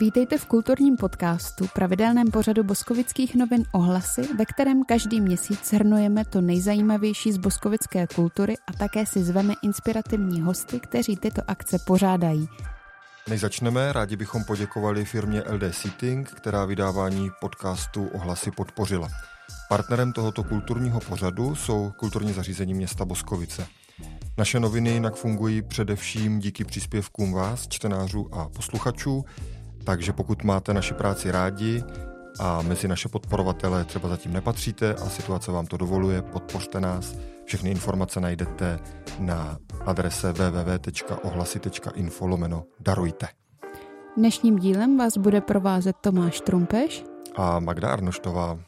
Vítejte v kulturním podcastu, pravidelném pořadu boskovických novin Ohlasy, ve kterém každý měsíc shrnujeme to nejzajímavější z boskovické kultury a také si zveme inspirativní hosty, kteří tyto akce pořádají. Než začneme, rádi bychom poděkovali firmě LD Seating, která vydávání podcastu Ohlasy podpořila. Partnerem tohoto kulturního pořadu jsou kulturní zařízení města Boskovice. Naše noviny jinak fungují především díky příspěvkům vás, čtenářů a posluchačů, takže pokud máte naši práci rádi a mezi naše podporovatele třeba zatím nepatříte a situace vám to dovoluje, podpořte nás. Všechny informace najdete na adrese www.ohlasy.info lomeno darujte. Dnešním dílem vás bude provázet Tomáš Trumpeš a Magda Arnoštová.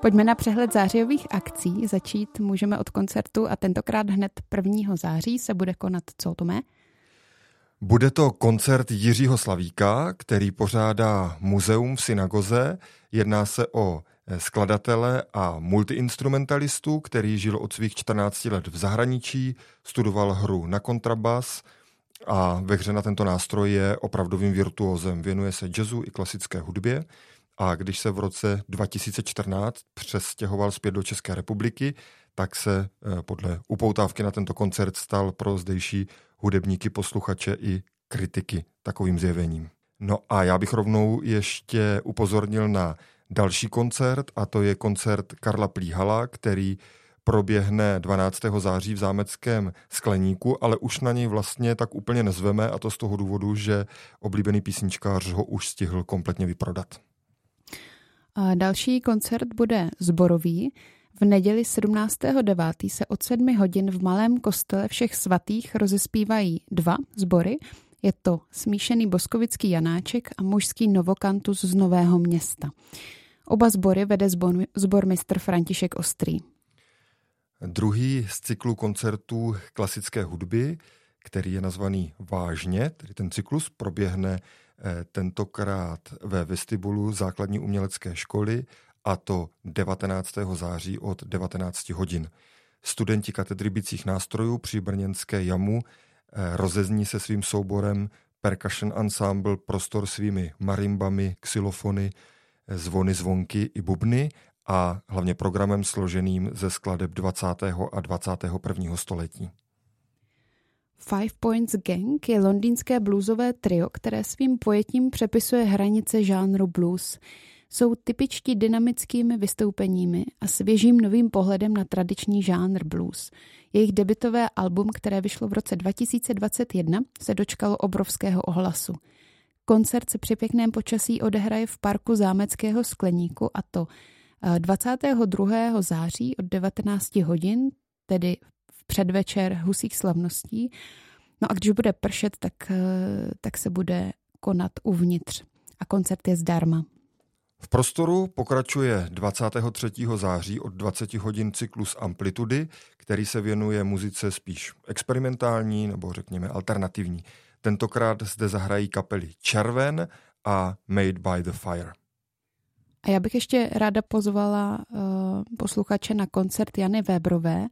Pojďme na přehled zářijových akcí. Začít můžeme od koncertu a tentokrát hned 1. září se bude konat co Tomé? Bude to koncert Jiřího Slavíka, který pořádá muzeum v synagoze. Jedná se o eh, skladatele a multiinstrumentalistu, který žil od svých 14 let v zahraničí, studoval hru na kontrabas a ve hře na tento nástroj je opravdovým virtuózem. Věnuje se jazzu i klasické hudbě a když se v roce 2014 přestěhoval zpět do České republiky, tak se eh, podle upoutávky na tento koncert stal pro zdejší hudebníky, posluchače i kritiky takovým zjevením. No a já bych rovnou ještě upozornil na další koncert a to je koncert Karla Plíhala, který proběhne 12. září v zámeckém skleníku, ale už na něj vlastně tak úplně nezveme a to z toho důvodu, že oblíbený písničkář ho už stihl kompletně vyprodat. A další koncert bude zborový. V neděli 17.9. se od 7 hodin v malém kostele všech svatých rozespívají dva sbory. Je to smíšený boskovický Janáček a mužský novokantus z Nového města. Oba sbory vede zbor, zbormistr František Ostrý. Druhý z cyklu koncertů klasické hudby, který je nazvaný Vážně, tedy ten cyklus proběhne eh, tentokrát ve vestibulu základní umělecké školy a to 19. září od 19 hodin. Studenti katedry bicích nástrojů při brněnské jamu eh, rozezní se svým souborem Percussion Ensemble prostor svými marimbami, xylofony, eh, zvony, zvonky i bubny a hlavně programem složeným ze skladeb 20. a 21. století. Five Points Gang je londýnské bluesové trio, které svým pojetím přepisuje hranice žánru blues jsou typičtí dynamickými vystoupeními a svěžím novým pohledem na tradiční žánr blues. Jejich debitové album, které vyšlo v roce 2021, se dočkalo obrovského ohlasu. Koncert se při pěkném počasí odehraje v parku Zámeckého skleníku a to 22. Eh, září od 19 hodin, tedy v předvečer husích slavností. No a když bude pršet, tak, eh, tak se bude konat uvnitř a koncert je zdarma. V prostoru pokračuje 23. září od 20 hodin cyklus Amplitudy, který se věnuje muzice spíš experimentální nebo řekněme alternativní. Tentokrát zde zahrají kapely Červen a Made by the Fire. A já bych ještě ráda pozvala uh, posluchače na koncert Jany Vébrové, uh,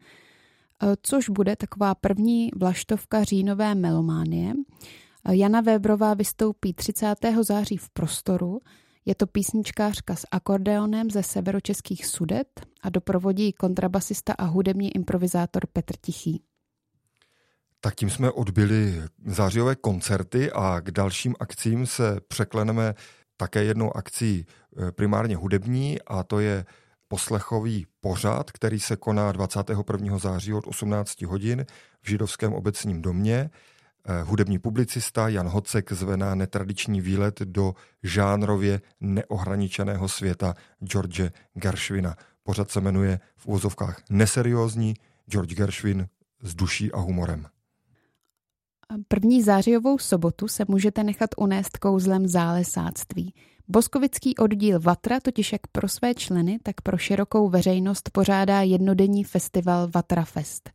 což bude taková první vlaštovka říjnové melománie. Uh, Jana Vébrová vystoupí 30. září v prostoru je to písničkářka s akordeonem ze severočeských sudet a doprovodí kontrabasista a hudební improvizátor Petr Tichý. Tak tím jsme odbyli zářijové koncerty a k dalším akcím se překleneme také jednou akcí eh, primárně hudební a to je poslechový pořad, který se koná 21. září od 18 hodin v židovském obecním domě. Eh, hudební publicista Jan Hocek zve na netradiční výlet do žánrově neohraničeného světa George Gershwina. Pořad se jmenuje v úvozovkách Neseriózní George Gershwin s duší a humorem. První zářijovou sobotu se můžete nechat unést kouzlem zálesáctví. Boskovický oddíl Vatra totiž jak pro své členy, tak pro širokou veřejnost pořádá jednodenní festival Vatra Fest.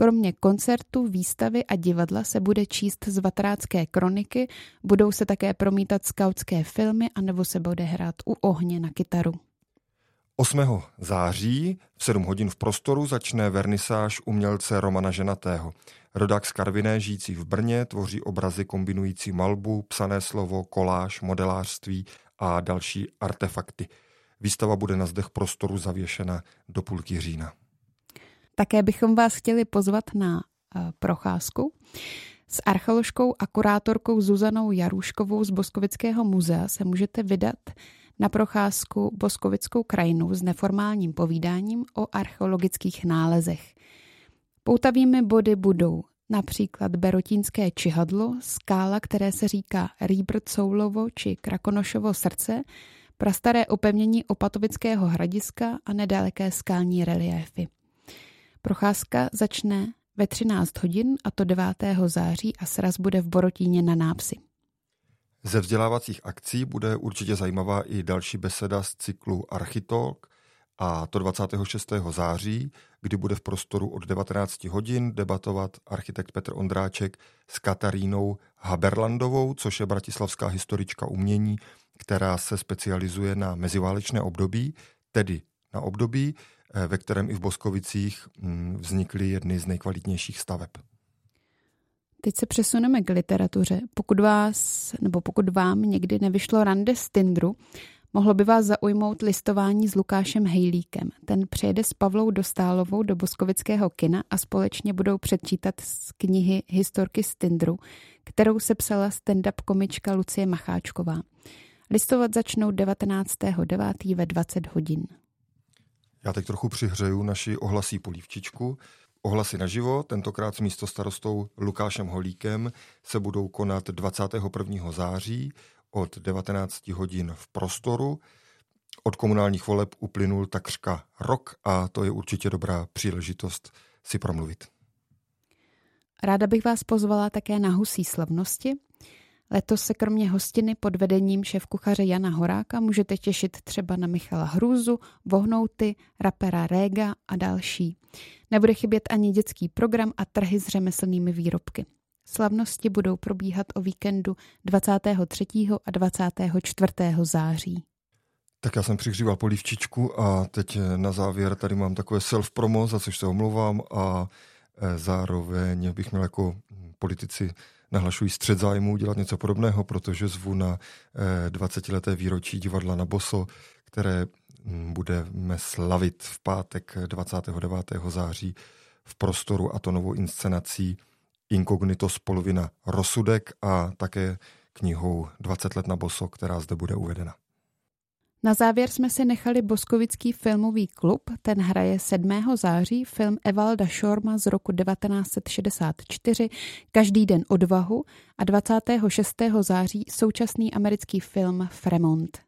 Kromě koncertu, výstavy a divadla se bude číst z vatrácké kroniky, budou se také promítat skautské filmy a nebo se bude hrát u ohně na kytaru. 8. září v 7 hodin v prostoru začne vernisáž umělce Romana Ženatého. Rodák z Karviné, žijící v Brně, tvoří obrazy kombinující malbu, psané slovo, koláž, modelářství a další artefakty. Výstava bude na zdech prostoru zavěšena do půlky října. Také bychom vás chtěli pozvat na uh, procházku. S archeoložkou a kurátorkou Zuzanou Jaruškovou z Boskovického muzea se můžete vydat na procházku Boskovickou krajinu s neformálním povídáním o archeologických nálezech. Poutavými body budou například Berotínské čihadlo, skála, které se říká Rýbrt Soulovo či Krakonošovo srdce, prastaré opevnění Opatovického hradiska a nedaleké skální reliéfy. Procházka začne ve 13 hodin a to 9. září a sraz bude v Borotíně na Nápsi. Ze vzdělávacích akcí bude určitě zajímavá i další beseda z cyklu Architalk a to 26. září, kdy bude v prostoru od 19 hodin debatovat architekt Petr Ondráček s Katarínou Haberlandovou, což je bratislavská historička umění, která se specializuje na meziválečné období, tedy na období, ve kterém i v Boskovicích mm, vznikly jedny z nejkvalitnějších staveb. Teď se přesuneme k literatuře. Pokud vás, nebo pokud vám někdy nevyšlo rande z Tindru, mohlo by vás zaujmout listování s Lukášem Hejlíkem. Ten přijede s Pavlou Dostálovou do Boskovického kina a společně budou předčítat z knihy Historky z Tindru, kterou se psala stand-up komička Lucie Macháčková. Listovat začnou 19.9. ve 20 hodin. Já teď trochu přihřeju naši ohlasí polívčičku. Ohlasy naživo, tentokrát s místostarostou Lukášem Holíkem, se budou konat 21. září od 19 hodin v prostoru. Od komunálních voleb uplynul takřka rok a to je určitě dobrá příležitost si promluvit. Ráda bych vás pozvala také na husí slavnosti. Letos se kromě hostiny pod vedením šéf-kuchaře Jana Horáka můžete těšit třeba na Michala Hrůzu, Vohnouty, rapera Réga a další. Nebude chybět ani dětský program a trhy s řemeslnými výrobky. Slavnosti budou probíhat o víkendu 23. a 24. září. Tak já jsem přihříval polívčičku a teď na závěr tady mám takové self-promo, za což se omlouvám a e, zároveň bych měl jako politici nahlašují střed zájmu dělat něco podobného, protože zvu na 20-leté e, výročí divadla na Boso, které budeme slavit v pátek 29. září v prostoru a to novou inscenací Inkognito z polovina rozsudek a také knihou 20 let na boso, která zde bude uvedena. Na závěr jsme si nechali Boskovický filmový klub. Ten hraje 7. září film Evalda Šorma z roku 1964 Každý den odvahu a 26. září současný americký film Fremont.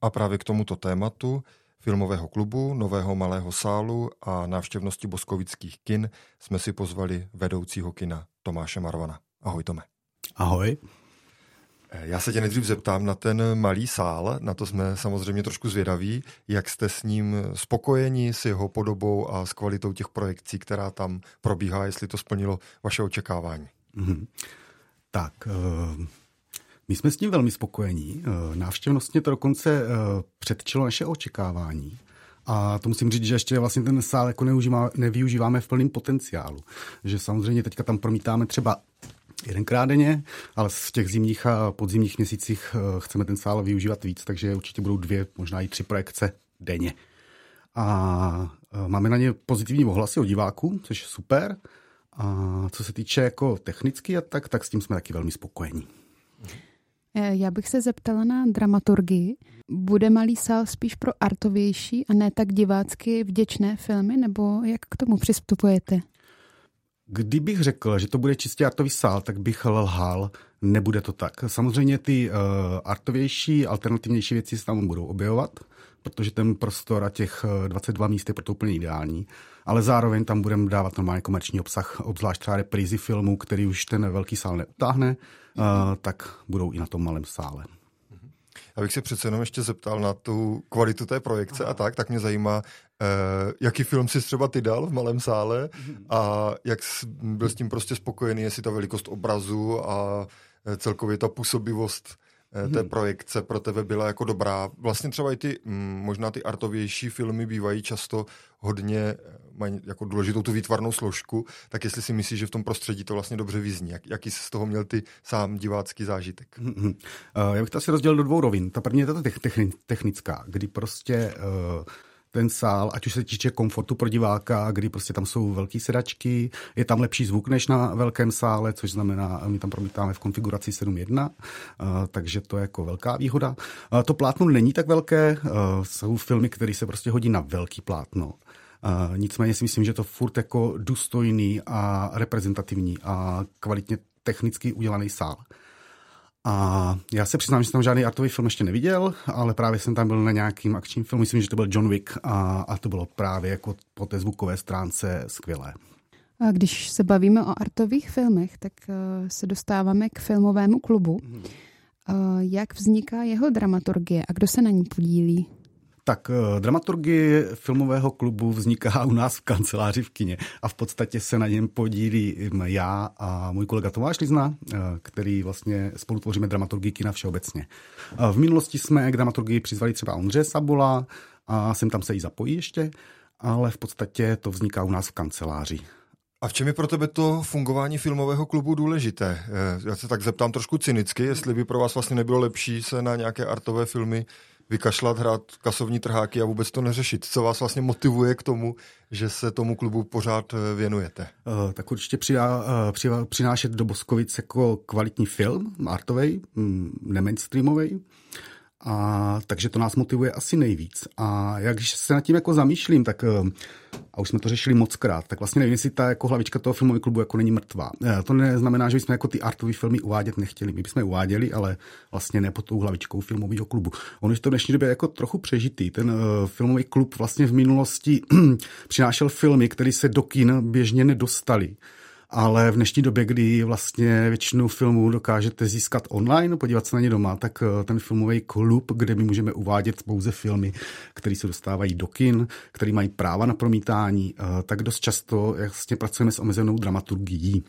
A právě k tomuto tématu filmového klubu, nového malého sálu a návštěvnosti boskovických kin jsme si pozvali vedoucího kina Tomáše Marvana. Ahoj Tome. Ahoj. Eh, já se tě nejdřív zeptám na ten malý sál, na to jsme samozřejmě trošku zvědaví, jak jste s ním spokojeni, s jeho podobou a s kvalitou těch projekcí, která tam probíhá, jestli to splnilo vaše očekávání. Mm-hmm. Tak, uh... My jsme s tím velmi spokojení. Eh, návštěvnostně to dokonce předčilo naše očekávání. A to musím říct, že ještě vlastně ten sál jako nevyužíváme v plném potenciálu. Že samozřejmě teďka tam promítáme třeba jedenkrát denně, ale v těch zimních a podzimních měsících eh, chceme ten sál využívat víc, takže určitě budou dvě, možná i tři projekce denně. A máme na ně pozitivní ohlasy od diváků, což je super. A co se týče jako technicky a tak, tak s tím jsme taky velmi spokojení. Eh, já bych se zeptala na dramaturgii. Bude malý sál spíš pro artovější a ne tak divácky vděčné filmy, nebo jak k tomu přistupujete? Kdybych řekl, že to bude čistě artový sál, tak bych lhal. Nebude to tak. Samozřejmě ty uh, artovější, alternativnější věci se tam budou objevovat, protože ten prostor a těch 22 eh, míst je proto úplně ideální, ale zároveň tam budeme dávat normálně komerční obsah, obzvlášť třeba reprízy filmů, který už ten velký sál neutáhne, uh, tak budou i na tom malém sále. Abych se přece jenom ještě zeptal na tu kvalitu té projekce a tak, tak mě zajímá, eh, jaký film si třeba ty dal v malém sále a jak jsi byl s tím prostě spokojený, jestli ta velikost obrazu a celkově ta působivost eh, té hmm. projekce pro tebe byla jako dobrá. Vlastně třeba i ty, mm, možná ty artovější filmy bývají často hodně, eh, mají jako důležitou tu výtvarnou složku, tak jestli si myslíš, že v tom prostředí to vlastně dobře vyzní, jak, jaký jsi z toho měl ty sám divácký zážitek? Hmm. Já bych to asi rozdělil do dvou rovin. Ta první je ta technická, kdy prostě uh, ten sál, ať už se týče komfortu pro diváka, kdy prostě tam jsou velké sedačky, je tam lepší zvuk než na velkém sále, což znamená, my tam promítáme v konfiguraci 7.1, takže to je jako velká výhoda. To plátno není tak velké, jsou filmy, které se prostě hodí na velký plátno. Nicméně si myslím, že to furt jako důstojný a reprezentativní a kvalitně technicky udělaný sál. A já se přiznám, že jsem tam žádný artový film ještě neviděl, ale právě jsem tam byl na nějakým akčním filmu, myslím, že to byl John Wick a, a to bylo právě jako po té zvukové stránce skvělé. A když se bavíme o artových filmech, tak uh, se dostáváme k filmovému klubu. Hmm. Jak vzniká jeho dramaturgie a kdo se na ní podílí? Tak eh, dramaturgie filmového klubu vzniká u nás v kanceláři v kině a v podstatě se na něm podílí já a můj kolega Tomáš Lizna, eh, který vlastně spolu tvoříme dramaturgii kina všeobecně. Eh, v minulosti jsme k dramaturgii přizvali třeba Ondře Sabula a jsem tam se jí zapojí ještě, ale v podstatě to vzniká u nás v kanceláři. A v čem je pro tebe to fungování filmového klubu důležité? Já se tak zeptám trošku cynicky, jestli by pro vás vlastně nebylo lepší se na nějaké artové filmy vykašlat, hrát kasovní trháky a vůbec to neřešit. Co vás vlastně motivuje k tomu, že se tomu klubu pořád eh, věnujete? Uh, tak určitě přidá, uh, přinášet do Boskovic jako kvalitní film, artový, mm, nemainstreamový. A takže to nás motivuje asi nejvíc. A jak když se nad tím jako zamýšlím, tak eh, a už jsme to řešili moc krát, tak vlastně nevím, jestli ta jako hlavička toho filmového klubu jako není mrtvá. Eh, to neznamená, že bychom jako ty artové filmy uvádět nechtěli. My bychom je uváděli, ale vlastně ne pod tou hlavičkou filmového klubu. On je to v dnešní době jako trochu přežitý. Ten uh, filmový klub vlastně v minulosti přinášel filmy, které se do kin běžně nedostali ale v dnešní době, kdy vlastně většinu filmů dokážete získat online, podívat se na ně doma, tak eh, ten filmový klub, kde my můžeme uvádět pouze filmy, které se dostávají do kin, které mají práva na promítání, eh, tak dost často vlastně pracujeme s omezenou dramaturgií.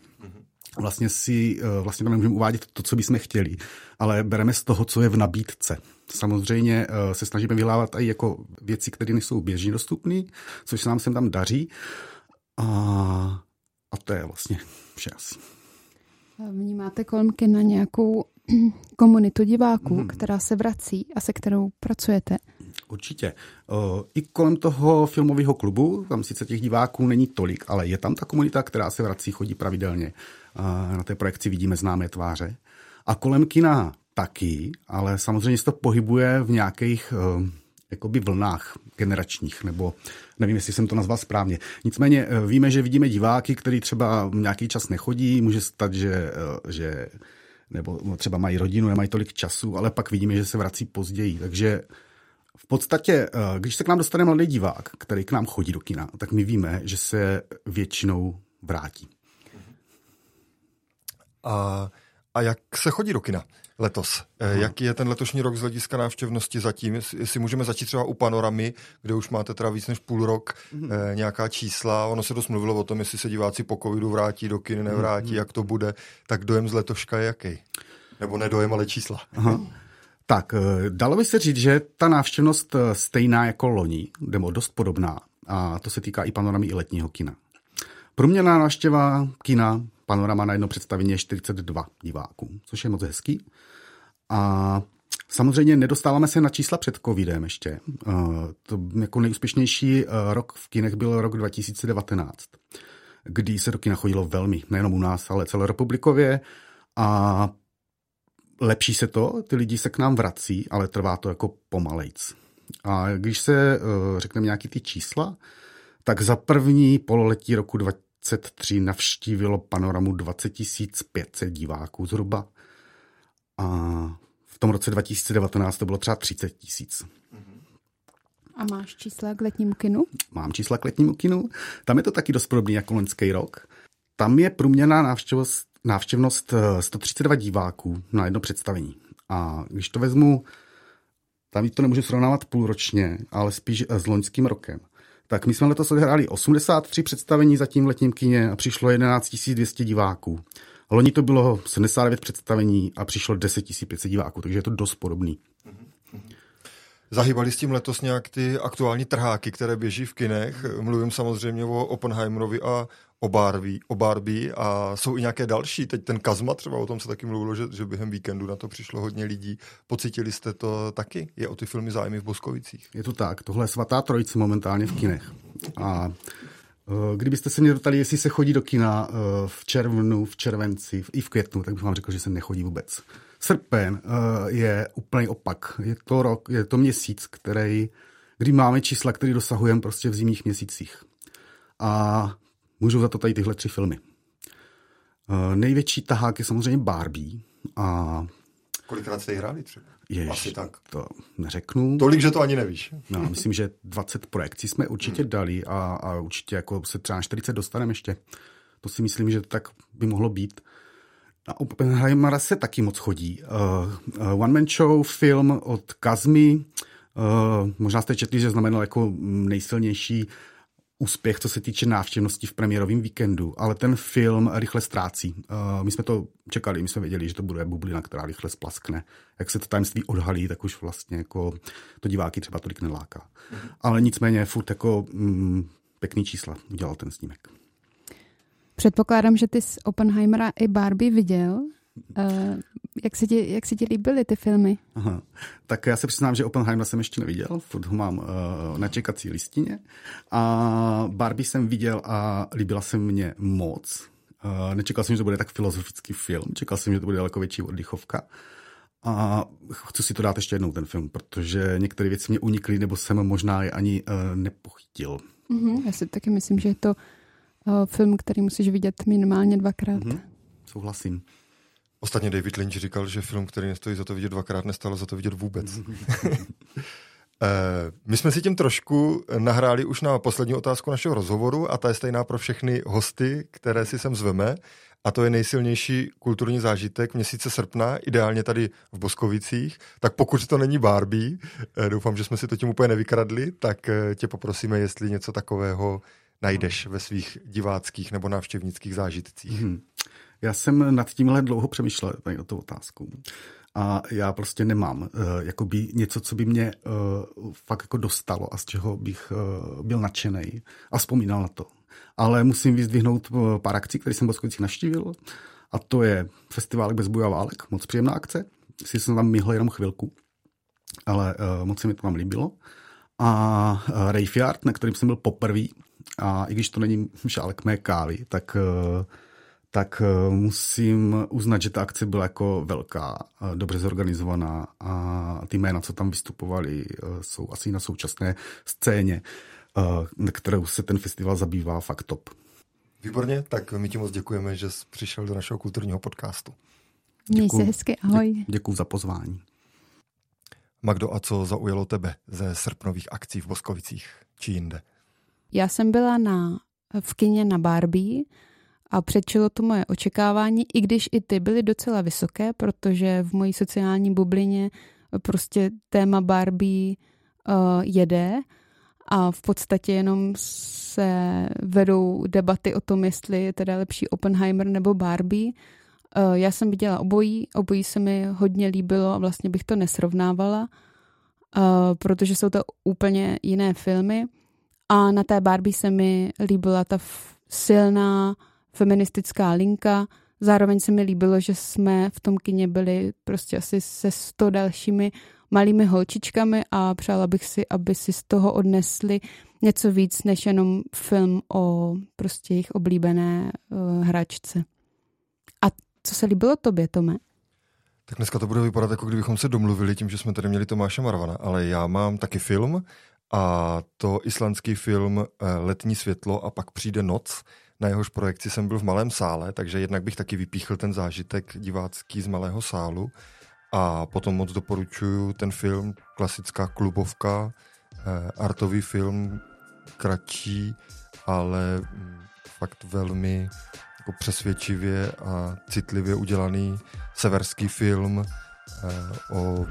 Vlastně si eh, vlastně tam nemůžeme uvádět to, co bychom chtěli, ale bereme z toho, co je v nabídce. Samozřejmě se snažíme vyhlávat i jako věci, které nejsou běžně dostupné, což se nám sem tam daří. A a to je vlastně vše asi. Vnímáte kolem kina nějakou komunitu diváků, hmm. která se vrací a se kterou pracujete? Určitě. I kolem toho filmového klubu, tam sice těch diváků není tolik, ale je tam ta komunita, která se vrací, chodí pravidelně. Na té projekci vidíme známé tváře. A kolem kina taky, ale samozřejmě se to pohybuje v nějakých jakoby vlnách generačních, nebo nevím, jestli jsem to nazval správně. Nicméně eh, víme, že vidíme diváky, který třeba nějaký čas nechodí, může stát, že, eh, že nebo třeba mají rodinu, nemají tolik času, ale pak vidíme, že se vrací později. Takže v podstatě, eh, když se k nám dostane mladý divák, který k nám chodí do kina, tak my víme, že se většinou vrátí. A, a jak se chodí do kina? letos. Aha. Jaký je ten letošní rok z hlediska návštěvnosti zatím? Jestli můžeme začít třeba u panoramy, kde už máte teda víc než půl rok mhm. eh, nějaká čísla. Ono se dost mluvilo o tom, jestli se diváci po covidu vrátí do kin, nevrátí, mhm. jak to bude. Tak dojem z letoška je jaký? Nebo nedojem, ale čísla. Aha. Tak, eh, dalo by se říct, že ta návštěvnost eh, stejná jako loni, nebo dost podobná. A to se týká i panoramy i letního kina. Průměrná návštěva kina panorama na jedno představení je 42 diváků, což je moc hezký. A samozřejmě nedostáváme se na čísla před covidem ještě. To jako nejúspěšnější rok v kinech byl rok 2019, kdy se do kina chodilo velmi, nejenom u nás, ale celorepublikově. A lepší se to, ty lidi se k nám vrací, ale trvá to jako pomalejc. A když se řekneme nějaký ty čísla, tak za první pololetí roku 2023 navštívilo panoramu 20 500 diváků zhruba. A v tom roce 2019 to bylo třeba 30 tisíc. A máš čísla k letnímu kinu? Mám čísla k letnímu kinu. Tam je to taky dost podobný jako loňský rok. Tam je průměrná návštěvnost, návštěvnost 132 diváků na jedno představení. A když to vezmu, tam to nemůžu srovnávat půlročně, ale spíš s loňským rokem. Tak my jsme letos odehráli 83 představení zatím v letním kině a přišlo 11 200 diváků. Loni to bylo 79 představení a přišlo 10 500 diváků, takže je to dost podobný. Zahýbali s tím letos nějak ty aktuální trháky, které běží v kinech. Mluvím samozřejmě o Oppenheimerovi a o Barbie, o Barbie a jsou i nějaké další. Teď ten Kazma třeba, o tom se taky mluvilo, že, že během víkendu na to přišlo hodně lidí. Pocitili jste to taky? Je o ty filmy zájmy v Boskovicích? Je to tak. Tohle je svatá trojice momentálně v kinech. A e, Kdybyste se mě dotali, jestli se chodí do kina e, v červnu, v červenci, i v květnu, tak bych vám řekl, že se nechodí vůbec. Srpen uh, je úplně opak. Je to rok, je to měsíc, který, kdy máme čísla, které dosahujeme prostě v zimních měsících. A můžou za to tady tyhle tři filmy. Uh, největší tahák je samozřejmě Barbie. A Kolikrát jste hráli třeba? Jež, Asi tak. To neřeknu. Tolik, že to ani nevíš. No, myslím, že 20 projekcí jsme určitě hmm. dali a, a určitě jako se třeba 40 dostaneme ještě. To si myslím, že tak by mohlo být. Na Oppenheimera se taky moc chodí. Uh, uh, One Man Show, film od Kazmy, uh, možná jste četli, že znamenal jako nejsilnější úspěch, co se týče návštěvnosti v premiérovém víkendu, ale ten film rychle ztrácí. Uh, my jsme to čekali, my jsme věděli, že to bude bublina, která rychle splaskne. Jak se to tajemství odhalí, tak už vlastně jako to diváky třeba tolik neláká. Mm-hmm. Ale nicméně furt jako mm, pěkný čísla udělal ten snímek. Předpokládám, že ty z Oppenheimera i Barbie viděl. Uh, jak, se ti, jak se ti líbily ty filmy? Aha. Tak já se přiznám, že Oppenheimera jsem ještě neviděl, furt ho mám uh, na čekací listině. A Barbie jsem viděl a líbila se mně moc. Uh, nečekal jsem, že to bude tak filozofický film, čekal jsem, že to bude daleko větší oddychovka. A chci si to dát ještě jednou, ten film, protože některé věci mě unikly, nebo jsem možná je ani uh, nepochytil. Mm-hmm, já si taky myslím, že je to film, který musíš vidět minimálně dvakrát. Mm-hmm. Souhlasím. Ostatně David Lynch říkal, že film, který nestojí za to vidět dvakrát, nestalo za to vidět vůbec. Eh, my jsme si tím trošku nahráli už na poslední otázku našeho rozhovoru a ta je stejná pro všechny hosty, které si sem zveme. A to je nejsilnější kulturní zážitek měsíce srpna, ideálně tady v Boskovicích. Tak pokud to není Barbie, eh, doufám, že jsme si to tím úplně nevykradli, tak eh, tě poprosíme, jestli něco takového najdeš ve svých diváckých nebo návštěvnických zážitcích? Hmm. Já jsem nad tímhle dlouho přemýšlel, tady o tu otázku. A já prostě nemám uh, jakoby něco, co by mě uh, fakt jako dostalo a z čeho bych uh, byl nadšený a vzpomínal na to. Ale musím vyzdvihnout uh, pár akcí, které jsem v Boskovicích navštívil. A to je festival bez boja válek, moc příjemná akce. Si jsem tam myhl jenom chvilku, ale uh, moc se mi to tam líbilo. A uh, Rayfiard, na kterým jsem byl poprvé, a i když to není šálek mé kávy, tak, eh, tak eh, musím uznat, že ta akce byla jako velká, dobře zorganizovaná a ty jména, co tam vystupovali, eh, jsou asi na současné scéně, na kterou se ten festival zabývá fakt top. Výborně, tak my ti moc děkujeme, že jsi přišel do našeho kulturního podcastu. Měj se hezky, ahoj. Dě, děkuji za pozvání. Magdo, a co zaujalo tebe ze srpnových akcí v Boskovicích či jinde? Já jsem byla na, v kině na Barbie a předčilo to moje očekávání, i když i ty byly docela vysoké, protože v mojí sociální bublině prostě téma Barbie uh, jede a v podstatě jenom se vedou debaty o tom, jestli je teda lepší Oppenheimer nebo Barbie. Uh, já jsem viděla obojí, obojí se mi hodně líbilo a vlastně bych to nesrovnávala, uh, protože jsou to úplně jiné filmy. A na té Barbie se mi líbila ta silná feministická linka. Zároveň se mi líbilo, že jsme v tom kině byli prostě asi se sto dalšími malými holčičkami a přála bych si, aby si z toho odnesli něco víc, než jenom film o prostě jejich oblíbené uh, hračce. A co se líbilo tobě, Tome? Tak dneska to bude vypadat, jako kdybychom se domluvili tím, že jsme tady měli Tomáše Maravana, ale já mám taky film, a to islandský film eh, Letní světlo a pak přijde noc. Na jehož projekci jsem byl v malém sále, takže jednak bych taky vypíchl ten zážitek divácký z malého sálu. A potom moc doporučuju ten film, klasická klubovka, eh, artový film, kratší, ale mm, fakt velmi jako přesvědčivě a citlivě udělaný severský film eh, o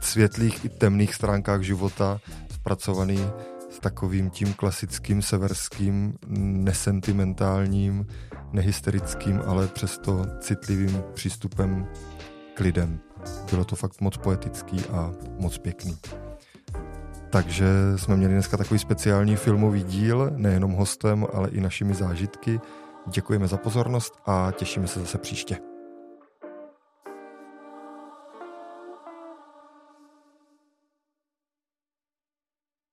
světlých i temných stránkách života, zpracovaný takovým tím klasickým severským, nesentimentálním nehysterickým, ale přesto citlivým přístupem k lidem. Bylo to fakt moc poetický a moc pěkný. Takže jsme měli dneska takový speciální filmový díl, nejenom hostem, ale i našimi zážitky. Děkujeme za pozornost a těšíme se zase příště.